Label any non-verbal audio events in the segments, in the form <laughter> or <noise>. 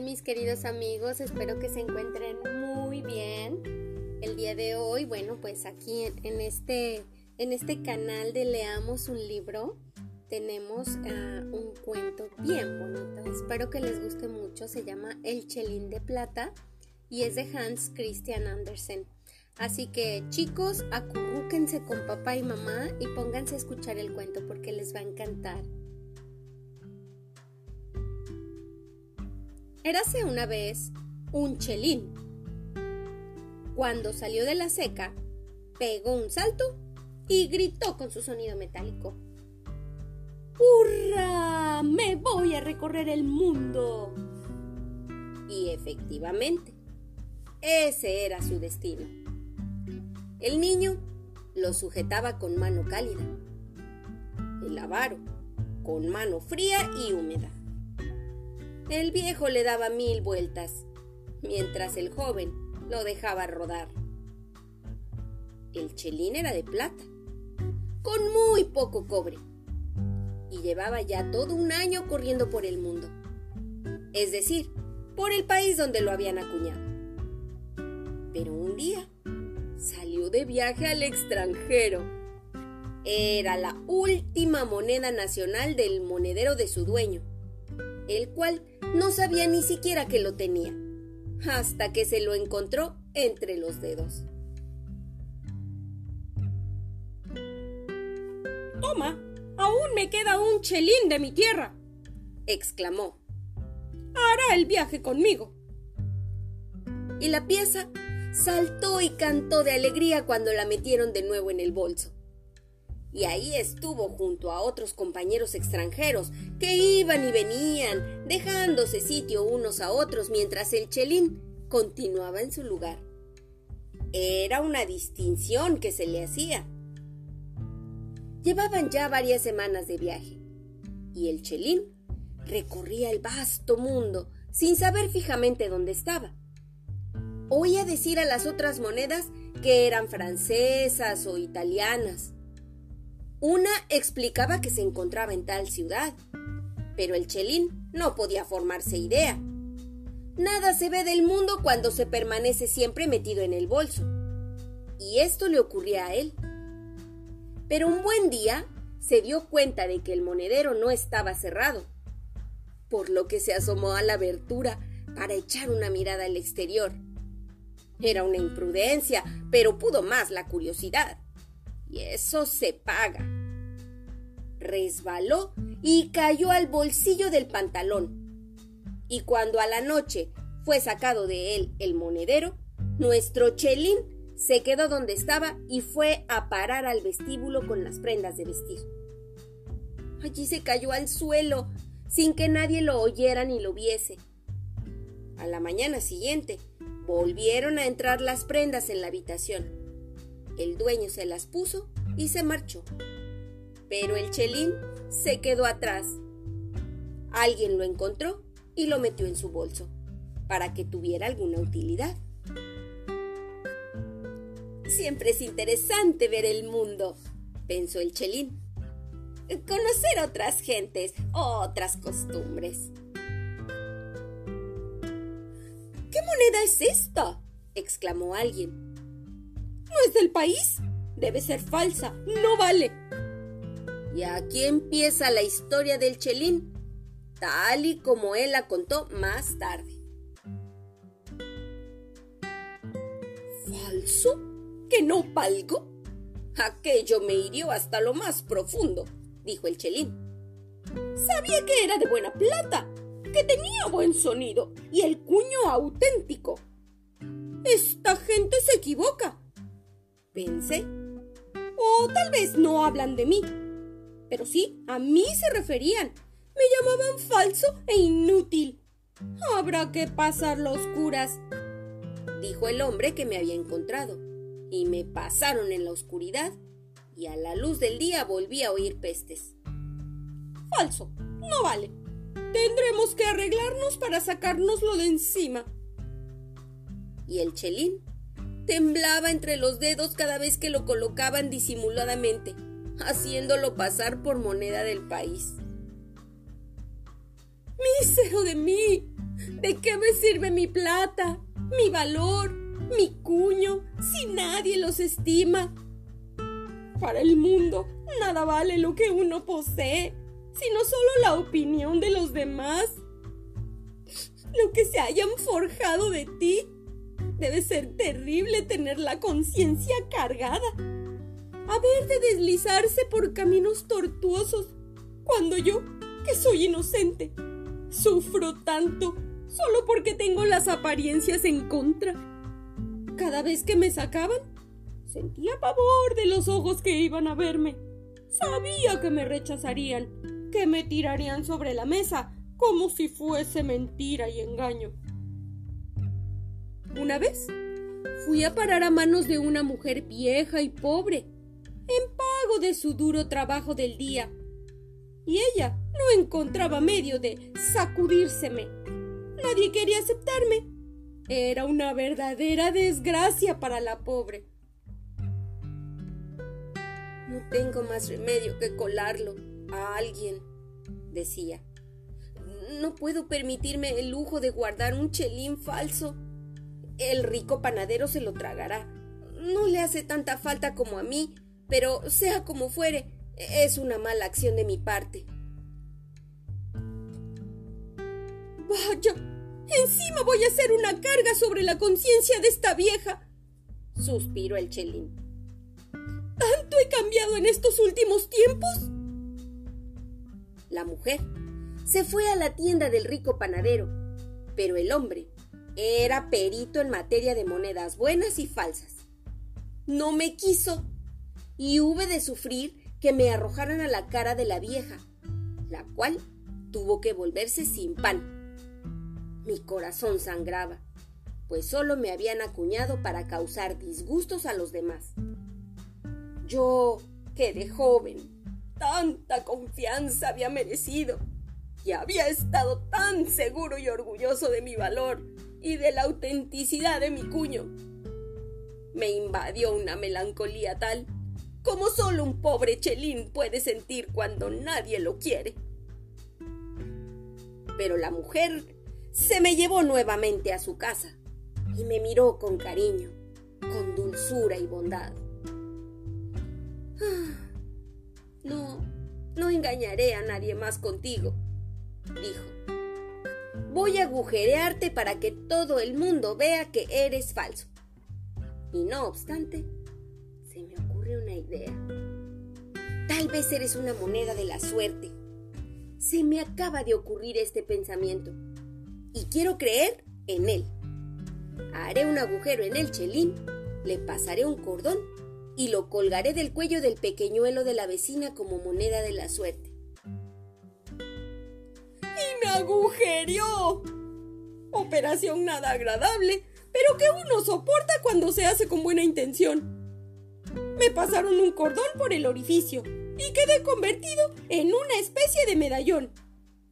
mis queridos amigos? Espero que se encuentren muy bien. El día de hoy, bueno, pues aquí en, este, en este canal de Leamos un libro tenemos ah, un cuento bien bonito. Espero que les guste mucho. Se llama El Chelín de Plata y es de Hans Christian Andersen. Así que chicos, acurrúquense con papá y mamá y pónganse a escuchar el cuento porque les va a encantar. Érase una vez un chelín. Cuando salió de la seca, pegó un salto y gritó con su sonido metálico. ¡Hurra! ¡Me voy a recorrer el mundo! Y efectivamente, ese era su destino. El niño lo sujetaba con mano cálida, el avaro con mano fría y húmeda. El viejo le daba mil vueltas, mientras el joven lo dejaba rodar. El chelín era de plata, con muy poco cobre, y llevaba ya todo un año corriendo por el mundo, es decir, por el país donde lo habían acuñado. Pero un día salió de viaje al extranjero. Era la última moneda nacional del monedero de su dueño, el cual no sabía ni siquiera que lo tenía, hasta que se lo encontró entre los dedos. Toma, aún me queda un chelín de mi tierra, exclamó. Hará el viaje conmigo. Y la pieza saltó y cantó de alegría cuando la metieron de nuevo en el bolso y ahí estuvo junto a otros compañeros extranjeros que iban y venían, dejándose sitio unos a otros mientras el chelín continuaba en su lugar. Era una distinción que se le hacía. Llevaban ya varias semanas de viaje y el chelín recorría el vasto mundo sin saber fijamente dónde estaba. Oía decir a las otras monedas que eran francesas o italianas una explicaba que se encontraba en tal ciudad, pero el chelín no podía formarse idea. Nada se ve del mundo cuando se permanece siempre metido en el bolso. Y esto le ocurría a él. Pero un buen día se dio cuenta de que el monedero no estaba cerrado, por lo que se asomó a la abertura para echar una mirada al exterior. Era una imprudencia, pero pudo más la curiosidad. Y eso se paga resbaló y cayó al bolsillo del pantalón. Y cuando a la noche fue sacado de él el monedero, nuestro chelín se quedó donde estaba y fue a parar al vestíbulo con las prendas de vestir. Allí se cayó al suelo, sin que nadie lo oyera ni lo viese. A la mañana siguiente, volvieron a entrar las prendas en la habitación. El dueño se las puso y se marchó pero el chelín se quedó atrás. Alguien lo encontró y lo metió en su bolso, para que tuviera alguna utilidad. Siempre es interesante ver el mundo, pensó el chelín. Conocer otras gentes, otras costumbres. ¿Qué moneda es esta? exclamó alguien. ¿No es del país? Debe ser falsa, no vale. Y aquí empieza la historia del chelín, tal y como él la contó más tarde. ¿Falso? ¿Que no valgo? Aquello me hirió hasta lo más profundo, dijo el chelín. Sabía que era de buena plata, que tenía buen sonido y el cuño auténtico. Esta gente se equivoca, pensé. O tal vez no hablan de mí pero sí, a mí se referían. Me llamaban falso e inútil. Habrá que pasar los curas, dijo el hombre que me había encontrado. Y me pasaron en la oscuridad, y a la luz del día volví a oír pestes. Falso, no vale. Tendremos que arreglarnos para sacárnoslo de encima. Y el chelín temblaba entre los dedos cada vez que lo colocaban disimuladamente haciéndolo pasar por moneda del país. ¡Mísero de mí! ¿De qué me sirve mi plata, mi valor, mi cuño, si nadie los estima? Para el mundo nada vale lo que uno posee, sino solo la opinión de los demás. Lo que se hayan forjado de ti debe ser terrible tener la conciencia cargada. Haber de deslizarse por caminos tortuosos cuando yo, que soy inocente, sufro tanto solo porque tengo las apariencias en contra. Cada vez que me sacaban, sentía pavor de los ojos que iban a verme. Sabía que me rechazarían, que me tirarían sobre la mesa como si fuese mentira y engaño. Una vez fui a parar a manos de una mujer vieja y pobre, en pago de su duro trabajo del día, y ella no encontraba medio de sacudírseme. Nadie quería aceptarme. Era una verdadera desgracia para la pobre. No tengo más remedio que colarlo a alguien, decía. No puedo permitirme el lujo de guardar un chelín falso. El rico panadero se lo tragará. No le hace tanta falta como a mí, pero sea como fuere, es una mala acción de mi parte. Vaya, encima voy a hacer una carga sobre la conciencia de esta vieja, suspiró el chelín. ¿Tanto he cambiado en estos últimos tiempos? La mujer se fue a la tienda del rico panadero, pero el hombre era perito en materia de monedas buenas y falsas. No me quiso y hube de sufrir que me arrojaran a la cara de la vieja, la cual tuvo que volverse sin pan. Mi corazón sangraba, pues solo me habían acuñado para causar disgustos a los demás. Yo, que de joven, tanta confianza había merecido y había estado tan seguro y orgulloso de mi valor y de la autenticidad de mi cuño. Me invadió una melancolía tal como solo un pobre chelín puede sentir cuando nadie lo quiere. Pero la mujer se me llevó nuevamente a su casa y me miró con cariño, con dulzura y bondad. Ah, no, no engañaré a nadie más contigo, dijo. Voy a agujerearte para que todo el mundo vea que eres falso. Y no obstante, se me ocurre una idea. Tal vez eres una moneda de la suerte. Se me acaba de ocurrir este pensamiento. Y quiero creer en él. Haré un agujero en el chelín, le pasaré un cordón y lo colgaré del cuello del pequeñuelo de la vecina como moneda de la suerte. ¡Y me agujerió! Operación nada agradable, pero que uno soporta cuando se hace con buena intención. Me pasaron un cordón por el orificio y quedé convertido en una especie de medallón.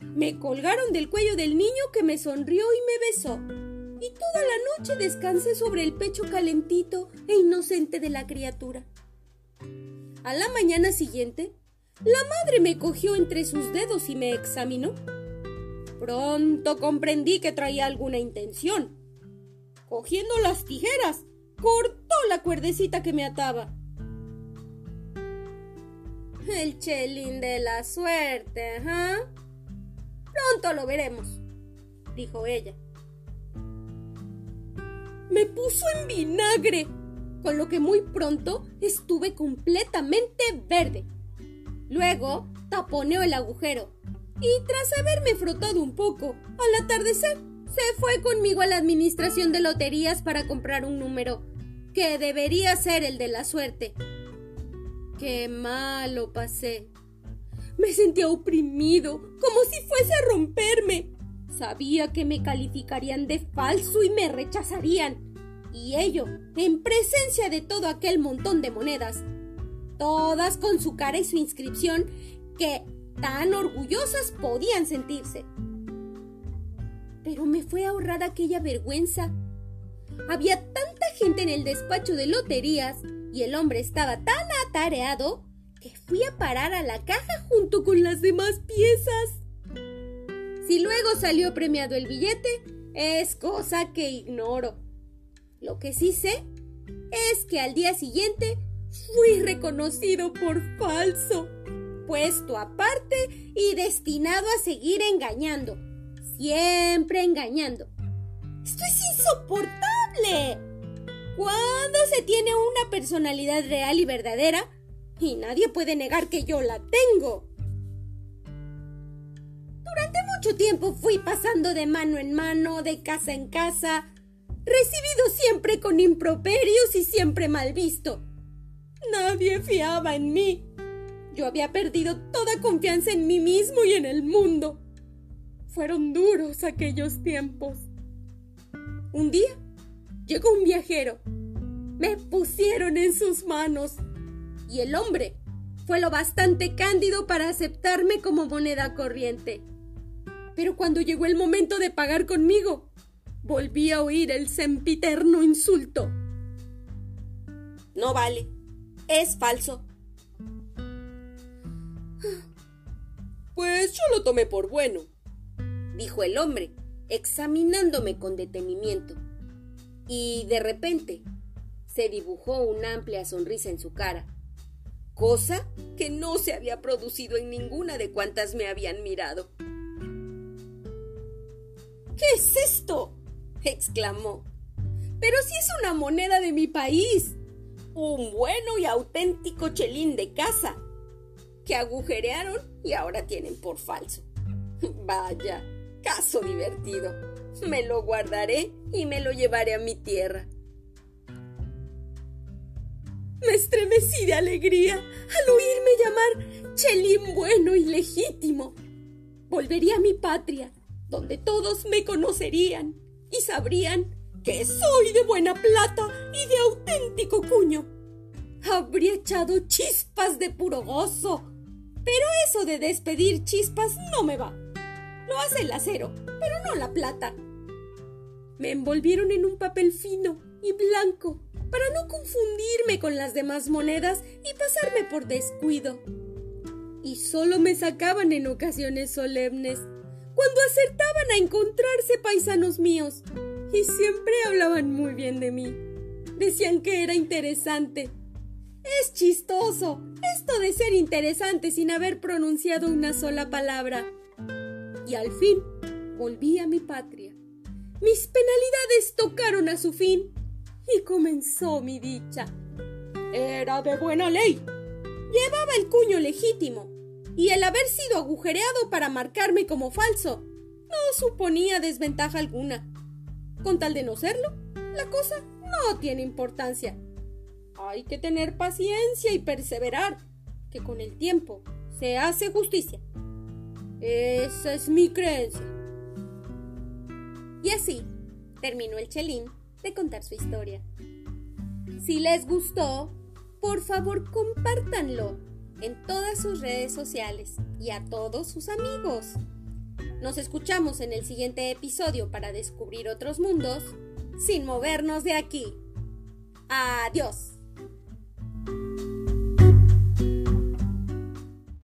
Me colgaron del cuello del niño que me sonrió y me besó y toda la noche descansé sobre el pecho calentito e inocente de la criatura. A la mañana siguiente, la madre me cogió entre sus dedos y me examinó. Pronto comprendí que traía alguna intención. Cogiendo las tijeras, cortó la cuerdecita que me ataba. El chelín de la suerte, ¿ah? Pronto lo veremos, dijo ella me puso en vinagre, con lo que muy pronto estuve completamente verde. Luego taponeó el agujero y tras haberme frotado un poco, al atardecer se fue conmigo a la administración de loterías para comprar un número que debería ser el de la suerte. Qué malo pasé. Me sentía oprimido, como si fuese a romperme. Sabía que me calificarían de falso y me rechazarían. Y ello en presencia de todo aquel montón de monedas. Todas con su cara y su inscripción que tan orgullosas podían sentirse. Pero me fue ahorrada aquella vergüenza. Había tanta gente en el despacho de loterías y el hombre estaba tan atareado que fui a parar a la caja junto con las demás piezas. Si luego salió premiado el billete, es cosa que ignoro. Lo que sí sé es que al día siguiente fui reconocido por falso, puesto aparte y destinado a seguir engañando, siempre engañando. Esto es insoportable. Cuando se tiene una personalidad real y verdadera, y nadie puede negar que yo la tengo. Durante mucho tiempo fui pasando de mano en mano, de casa en casa, recibido siempre con improperios y siempre mal visto. Nadie fiaba en mí. Yo había perdido toda confianza en mí mismo y en el mundo. Fueron duros aquellos tiempos. Un día llegó un viajero. Me pusieron en sus manos. Y el hombre fue lo bastante cándido para aceptarme como moneda corriente. Pero cuando llegó el momento de pagar conmigo, volví a oír el sempiterno insulto. No vale, es falso. Pues yo lo tomé por bueno, dijo el hombre, examinándome con detenimiento. Y de repente se dibujó una amplia sonrisa en su cara, cosa que no se había producido en ninguna de cuantas me habían mirado. ¿Qué es esto? exclamó. Pero si es una moneda de mi país, un bueno y auténtico chelín de casa, que agujerearon y ahora tienen por falso. <laughs> Vaya, caso divertido. Me lo guardaré y me lo llevaré a mi tierra. Me estremecí de alegría al oírme llamar Chelín bueno y legítimo. Volvería a mi patria donde todos me conocerían y sabrían que soy de buena plata y de auténtico cuño. Habría echado chispas de puro gozo, pero eso de despedir chispas no me va. Lo hace el acero, pero no la plata. Me envolvieron en un papel fino y blanco para no confundirme con las demás monedas y pasarme por descuido. Y solo me sacaban en ocasiones solemnes cuando acertaban a encontrarse paisanos míos y siempre hablaban muy bien de mí. Decían que era interesante. Es chistoso esto de ser interesante sin haber pronunciado una sola palabra. Y al fin volví a mi patria. Mis penalidades tocaron a su fin y comenzó mi dicha. Era de buena ley. Llevaba el cuño legítimo y el haber sido agujereado para marcarme como falso no suponía desventaja alguna. Con tal de no serlo, la cosa no tiene importancia. Hay que tener paciencia y perseverar, que con el tiempo se hace justicia. Esa es mi creencia. Y así terminó el chelín de contar su historia. Si les gustó, por favor compártanlo en todas sus redes sociales y a todos sus amigos. Nos escuchamos en el siguiente episodio para descubrir otros mundos sin movernos de aquí. Adiós.